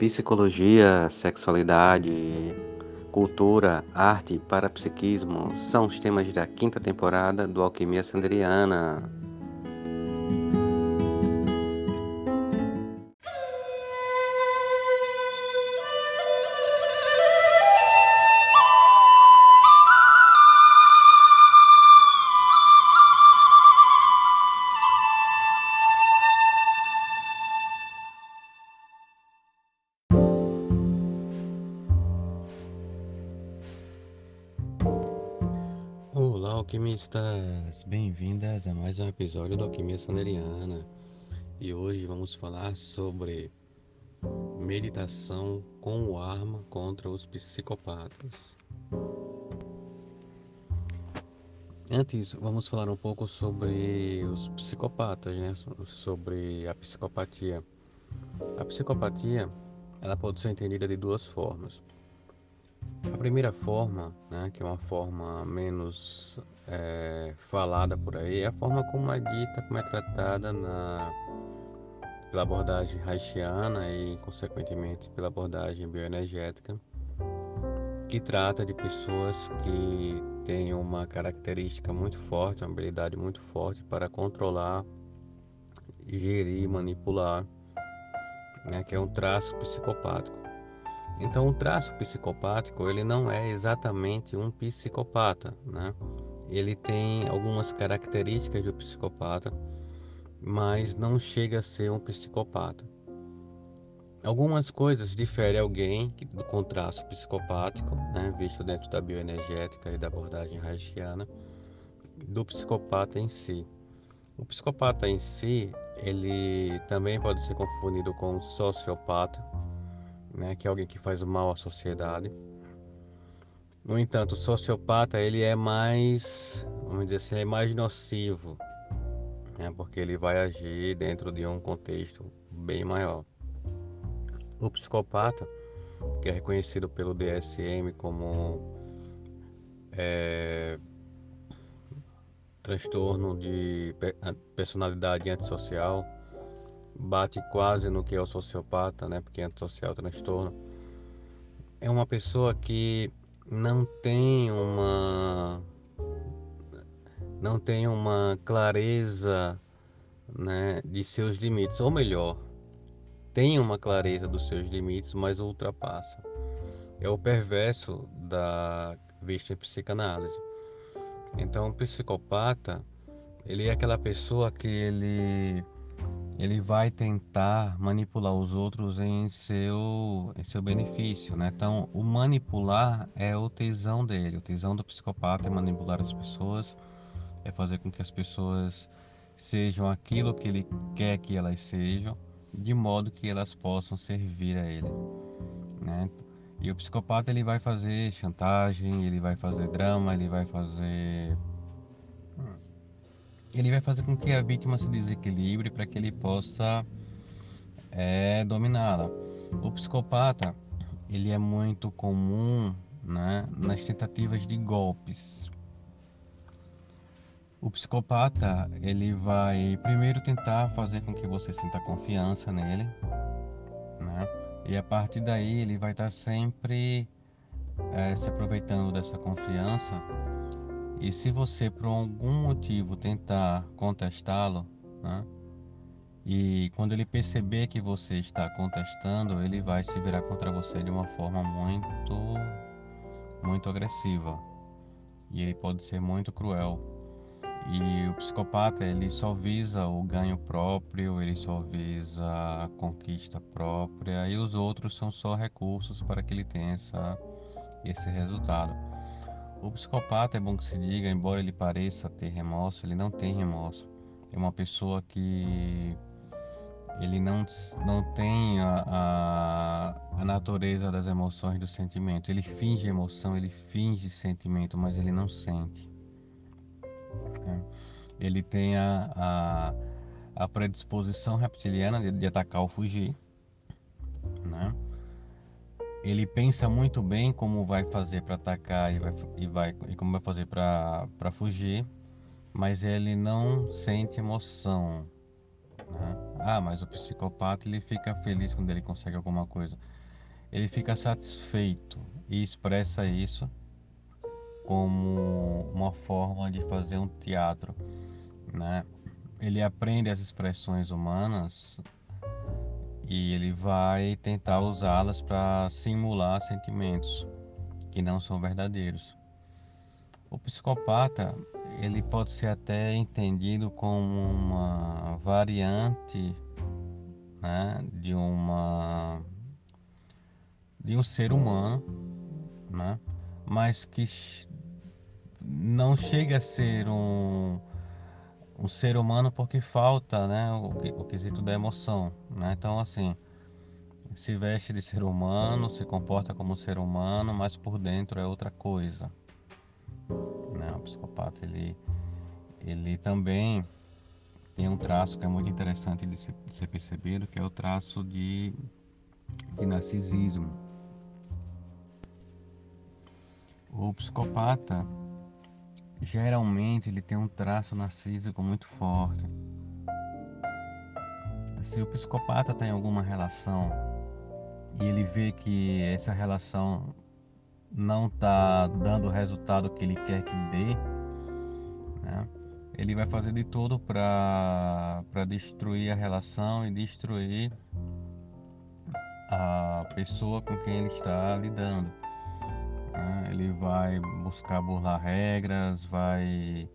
Psicologia, sexualidade, cultura, arte e parapsiquismo são os temas da quinta temporada do Alquimia Sanderiana. Alquimistas! Bem-vindas a mais um episódio do Alquimia Sanderiana. E hoje vamos falar sobre meditação como arma contra os psicopatas. Antes, vamos falar um pouco sobre os psicopatas, né? Sobre a psicopatia. A psicopatia, ela pode ser entendida de duas formas. A primeira forma, né, que é uma forma menos é, falada por aí, é a forma como é dita, como é tratada na, pela abordagem haitiana e, consequentemente, pela abordagem bioenergética, que trata de pessoas que têm uma característica muito forte, uma habilidade muito forte para controlar, gerir, manipular, né, que é um traço psicopático. Então, o traço psicopático ele não é exatamente um psicopata, né? Ele tem algumas características do psicopata, mas não chega a ser um psicopata. Algumas coisas diferem alguém com traço psicopático, né, visto dentro da bioenergética e da abordagem haitiana, do psicopata em si. O psicopata em si, ele também pode ser confundido com um sociopata, né, que é alguém que faz mal à sociedade. No entanto, o sociopata ele é mais, vamos dizer assim, é mais nocivo, né, porque ele vai agir dentro de um contexto bem maior. O psicopata, que é reconhecido pelo DSM como é, transtorno de personalidade antissocial, bate quase no que é o sociopata, né? Porque é antissocial transtorno. É uma pessoa que não tem uma não tem uma clareza, né, de seus limites, ou melhor, tem uma clareza dos seus limites, mas ultrapassa. É o perverso da vista em psicanálise. Então, o psicopata, ele é aquela pessoa que ele ele vai tentar manipular os outros em seu, em seu benefício, né? Então, o manipular é o tesão dele. O tesão do psicopata é manipular as pessoas, é fazer com que as pessoas sejam aquilo que ele quer que elas sejam, de modo que elas possam servir a ele, né? E o psicopata ele vai fazer chantagem, ele vai fazer drama, ele vai fazer ele vai fazer com que a vítima se desequilibre para que ele possa é, dominá-la. O psicopata ele é muito comum né, nas tentativas de golpes. O psicopata ele vai primeiro tentar fazer com que você sinta confiança nele, né? E a partir daí ele vai estar sempre é, se aproveitando dessa confiança e se você por algum motivo tentar contestá-lo, né, e quando ele perceber que você está contestando, ele vai se virar contra você de uma forma muito, muito agressiva. E ele pode ser muito cruel. E o psicopata, ele só visa o ganho próprio, ele só visa a conquista própria, e os outros são só recursos para que ele tenha essa, esse resultado. O psicopata é bom que se diga, embora ele pareça ter remorso, ele não tem remorso. É uma pessoa que ele não, não tem a, a, a natureza das emoções do sentimento. Ele finge emoção, ele finge sentimento, mas ele não sente. É. Ele tem a, a, a predisposição reptiliana de, de atacar ou fugir. Né? Ele pensa muito bem como vai fazer para atacar e, vai, e, vai, e como vai fazer para fugir, mas ele não sente emoção. Né? Ah, mas o psicopata ele fica feliz quando ele consegue alguma coisa. Ele fica satisfeito e expressa isso como uma forma de fazer um teatro, né? Ele aprende as expressões humanas e ele vai tentar usá-las para simular sentimentos que não são verdadeiros. O psicopata ele pode ser até entendido como uma variante né, de uma de um ser humano, né, mas que não chega a ser um, um ser humano porque falta né, o, o quesito da emoção. Né? Então, assim, se veste de ser humano, se comporta como ser humano, mas por dentro é outra coisa. Né? O psicopata ele, ele também tem um traço que é muito interessante de ser, de ser percebido, que é o traço de, de narcisismo. O psicopata geralmente ele tem um traço narcísico muito forte. Se o psicopata tem alguma relação e ele vê que essa relação não está dando o resultado que ele quer que dê, né? ele vai fazer de tudo para destruir a relação e destruir a pessoa com quem ele está lidando. Né? Ele vai buscar burlar regras, vai,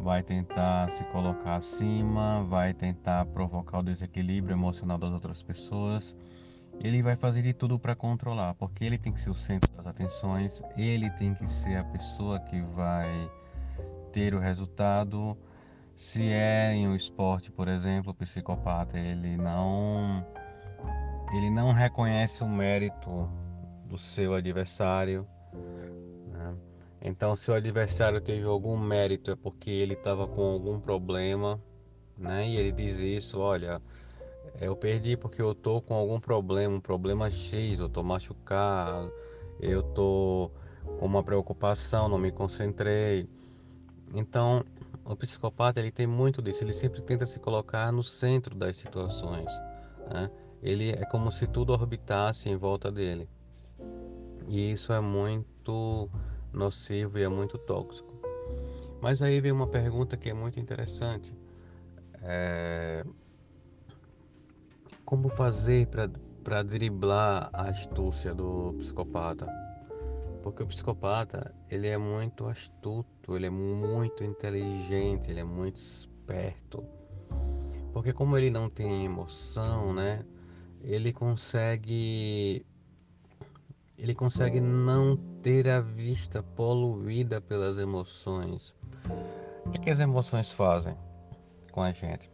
vai tentar se colocar acima, vai tentar provocar o desequilíbrio emocional das outras pessoas ele vai fazer de tudo para controlar, porque ele tem que ser o centro das atenções, ele tem que ser a pessoa que vai ter o resultado. Se é em um esporte, por exemplo, o psicopata ele não ele não reconhece o mérito do seu adversário. Né? Então, se o adversário teve algum mérito é porque ele estava com algum problema, né? E ele diz isso, olha, eu perdi porque eu tô com algum problema, um problema X, eu tô machucado, eu tô com uma preocupação, não me concentrei. Então, o psicopata ele tem muito disso, ele sempre tenta se colocar no centro das situações. Né? Ele é como se tudo orbitasse em volta dele. E isso é muito nocivo e é muito tóxico. Mas aí vem uma pergunta que é muito interessante. É, como fazer para driblar a astúcia do psicopata? Porque o psicopata, ele é muito astuto, ele é muito inteligente, ele é muito esperto. Porque como ele não tem emoção, né? Ele consegue ele consegue não ter a vista poluída pelas emoções. O que, que as emoções fazem com a gente?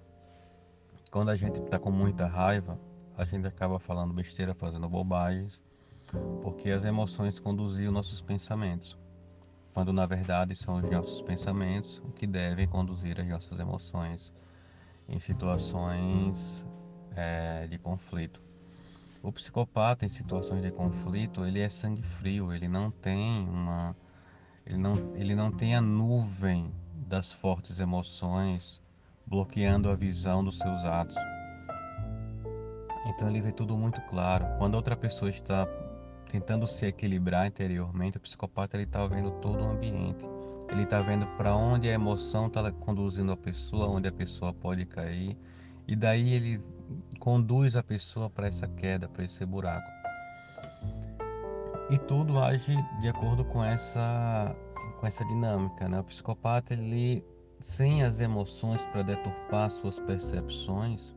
Quando a gente está com muita raiva, a gente acaba falando besteira, fazendo bobagens, porque as emoções conduzem os nossos pensamentos, quando na verdade são os nossos pensamentos que devem conduzir as nossas emoções em situações é, de conflito. O psicopata em situações de conflito, ele é sangue frio, ele não tem uma ele não, ele não tem a nuvem das fortes emoções bloqueando a visão dos seus atos. Então ele vê tudo muito claro. Quando outra pessoa está tentando se equilibrar interiormente, o psicopata ele está vendo todo o ambiente. Ele está vendo para onde a emoção está conduzindo a pessoa, onde a pessoa pode cair, e daí ele conduz a pessoa para essa queda, para esse buraco. E tudo age de acordo com essa com essa dinâmica, né? O psicopata ele sem as emoções para deturpar suas percepções,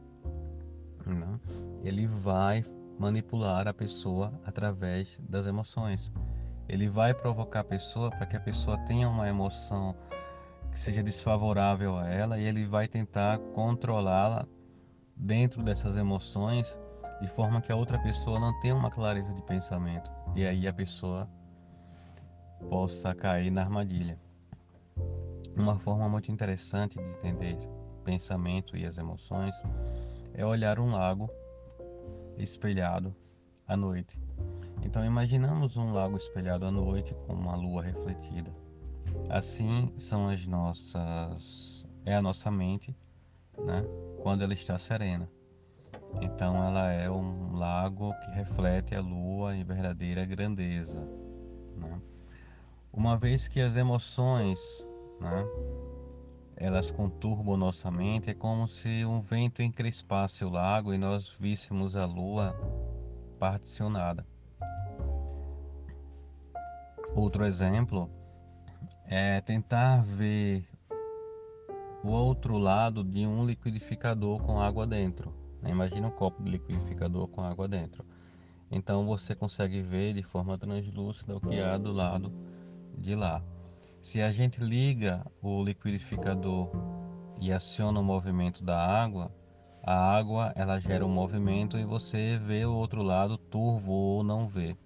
né? ele vai manipular a pessoa através das emoções. Ele vai provocar a pessoa para que a pessoa tenha uma emoção que seja desfavorável a ela e ele vai tentar controlá-la dentro dessas emoções de forma que a outra pessoa não tenha uma clareza de pensamento e aí a pessoa possa cair na armadilha. Uma forma muito interessante de entender pensamento e as emoções é olhar um lago espelhado à noite. Então imaginamos um lago espelhado à noite com uma lua refletida. Assim são as nossas é a nossa mente né? Quando ela está serena. Então ela é um lago que reflete a lua em verdadeira grandeza. Né? Uma vez que as emoções, né, elas conturbam nossa mente, é como se um vento encrespasse o lago e nós víssemos a lua particionada. Outro exemplo é tentar ver o outro lado de um liquidificador com água dentro. Né? Imagina um copo de liquidificador com água dentro. Então você consegue ver de forma translúcida o que há do lado de lá. Se a gente liga o liquidificador e aciona o movimento da água, a água ela gera um movimento e você vê o outro lado turvo ou não vê.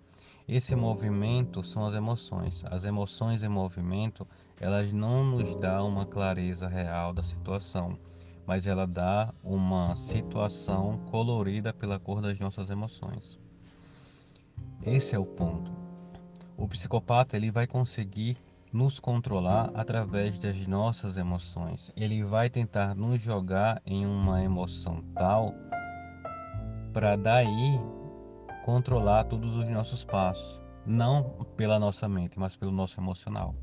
Esse movimento são as emoções. As emoções em movimento, elas não nos dão uma clareza real da situação, mas ela dá uma situação colorida pela cor das nossas emoções. Esse é o ponto. O psicopata ele vai conseguir nos controlar através das nossas emoções. Ele vai tentar nos jogar em uma emoção tal para daí controlar todos os nossos passos, não pela nossa mente, mas pelo nosso emocional.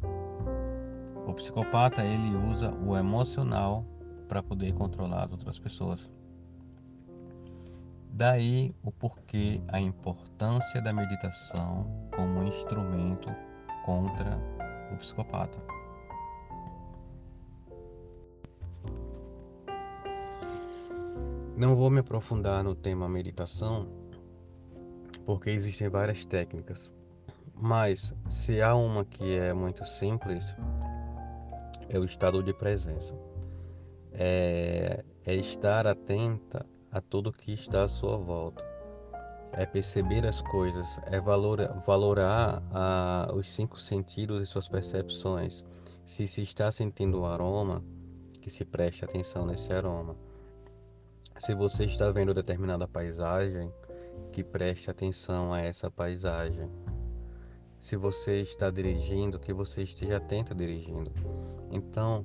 O psicopata ele usa o emocional para poder controlar as outras pessoas. Daí o porquê a importância da meditação como instrumento contra o psicopata. Não vou me aprofundar no tema meditação, porque existem várias técnicas. Mas se há uma que é muito simples, é o estado de presença. É, é estar atenta a tudo que está à sua volta. É perceber as coisas, é valor, valorar a, os cinco sentidos e suas percepções. Se se está sentindo o aroma, que se preste atenção nesse aroma. Se você está vendo determinada paisagem, que preste atenção a essa paisagem. Se você está dirigindo, que você esteja atento dirigindo. Então,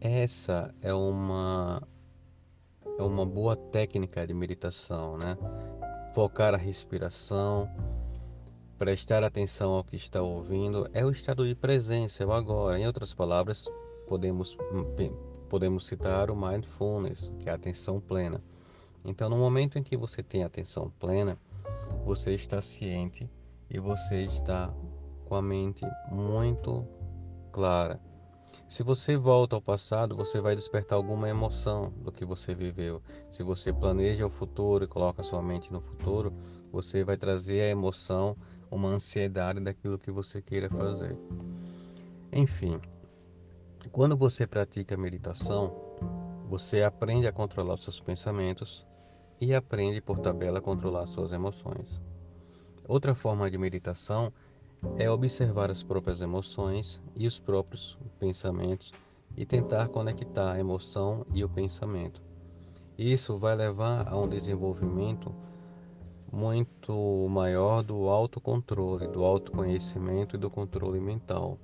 essa é uma é uma boa técnica de meditação, né? Focar a respiração, prestar atenção ao que está ouvindo, é o estado de presença, é o agora. Em outras palavras, podemos podemos citar o mindfulness, que é a atenção plena. Então, no momento em que você tem atenção plena, você está ciente e você está com a mente muito clara. Se você volta ao passado, você vai despertar alguma emoção do que você viveu. Se você planeja o futuro e coloca sua mente no futuro, você vai trazer a emoção, uma ansiedade daquilo que você queira fazer. Enfim, quando você pratica meditação, você aprende a controlar seus pensamentos, e aprende por tabela a controlar suas emoções. Outra forma de meditação é observar as próprias emoções e os próprios pensamentos e tentar conectar a emoção e o pensamento. Isso vai levar a um desenvolvimento muito maior do autocontrole, do autoconhecimento e do controle mental.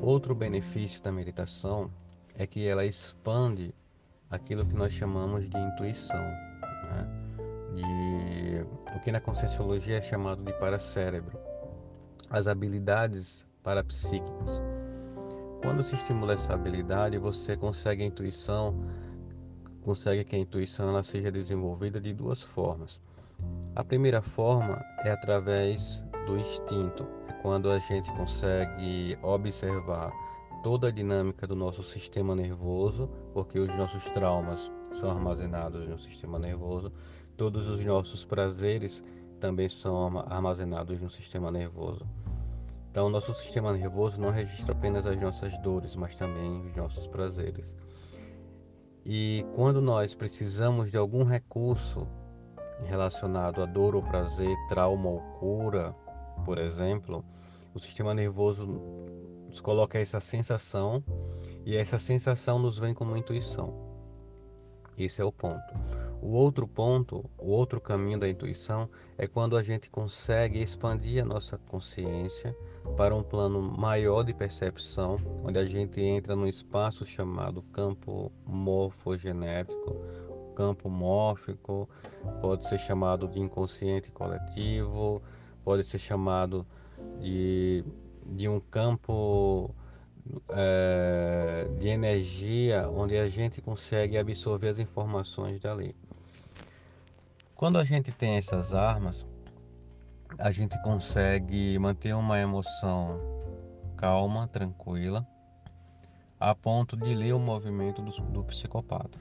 Outro benefício da meditação é que ela expande aquilo que nós chamamos de intuição, o que na conscienciologia é chamado de paracérebro, as habilidades parapsíquicas. Quando se estimula essa habilidade, você consegue a intuição, consegue que a intuição ela seja desenvolvida de duas formas. A primeira forma é através do instinto, é quando a gente consegue observar toda a dinâmica do nosso sistema nervoso, porque os nossos traumas são armazenados no sistema nervoso, todos os nossos prazeres também são armazenados no sistema nervoso. Então, nosso sistema nervoso não registra apenas as nossas dores, mas também os nossos prazeres. E quando nós precisamos de algum recurso relacionado a dor ou prazer, trauma ou cura, por exemplo, o sistema nervoso nos coloca essa sensação e essa sensação nos vem como intuição. Esse é o ponto. O outro ponto, o outro caminho da intuição é quando a gente consegue expandir a nossa consciência para um plano maior de percepção, onde a gente entra num espaço chamado campo morfogenético, campo mórfico, pode ser chamado de inconsciente coletivo, pode ser chamado de, de um campo é, de energia onde a gente consegue absorver as informações dali. Quando a gente tem essas armas, a gente consegue manter uma emoção calma, tranquila, a ponto de ler o movimento do, do psicopata.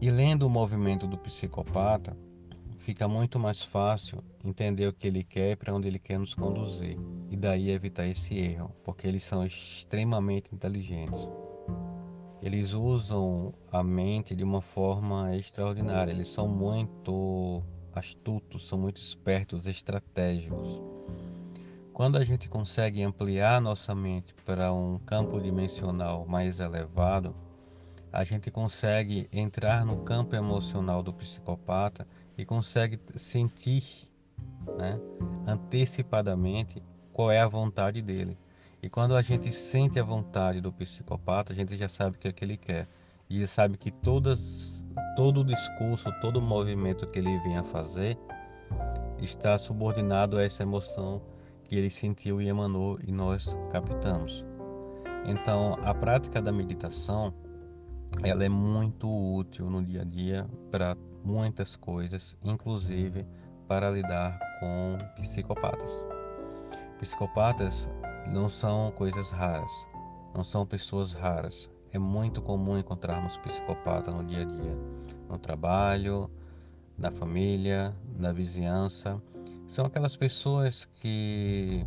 E lendo o movimento do psicopata, fica muito mais fácil entender o que ele quer e para onde ele quer nos conduzir, e daí evitar esse erro, porque eles são extremamente inteligentes. Eles usam a mente de uma forma extraordinária, eles são muito astutos, são muito espertos, estratégicos. Quando a gente consegue ampliar nossa mente para um campo dimensional mais elevado, a gente consegue entrar no campo emocional do psicopata e consegue sentir né, antecipadamente qual é a vontade dele. E quando a gente sente a vontade do psicopata, a gente já sabe o que, é que ele quer. E sabe que todas, todo o discurso, todo o movimento que ele vem a fazer está subordinado a essa emoção que ele sentiu e emanou e nós captamos. Então, a prática da meditação, ela é muito útil no dia a dia para muitas coisas, inclusive para lidar com psicopatas. Psicopatas não são coisas raras, não são pessoas raras. É muito comum encontrarmos psicopata no dia a dia, no trabalho, na família, na vizinhança. São aquelas pessoas que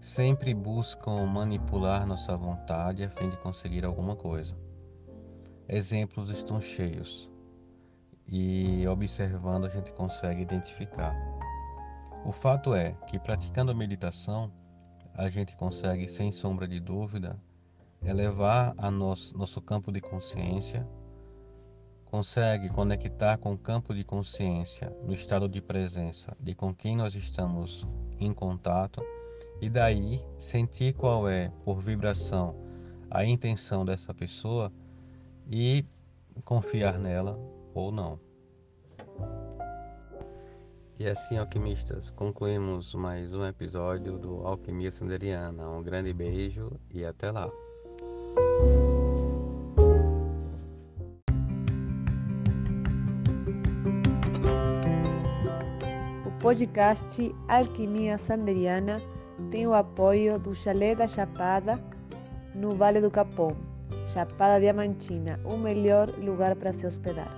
sempre buscam manipular nossa vontade a fim de conseguir alguma coisa. Exemplos estão cheios e observando a gente consegue identificar. O fato é que praticando a meditação, a gente consegue, sem sombra de dúvida, elevar a nosso, nosso campo de consciência, consegue conectar com o campo de consciência no estado de presença de com quem nós estamos em contato e daí sentir qual é, por vibração, a intenção dessa pessoa e confiar nela ou não. E assim, alquimistas, concluímos mais um episódio do Alquimia Sanderiana. Um grande beijo e até lá. O podcast Alquimia Sanderiana tem o apoio do Chalé da Chapada, no Vale do Capão, Chapada Diamantina, o melhor lugar para se hospedar.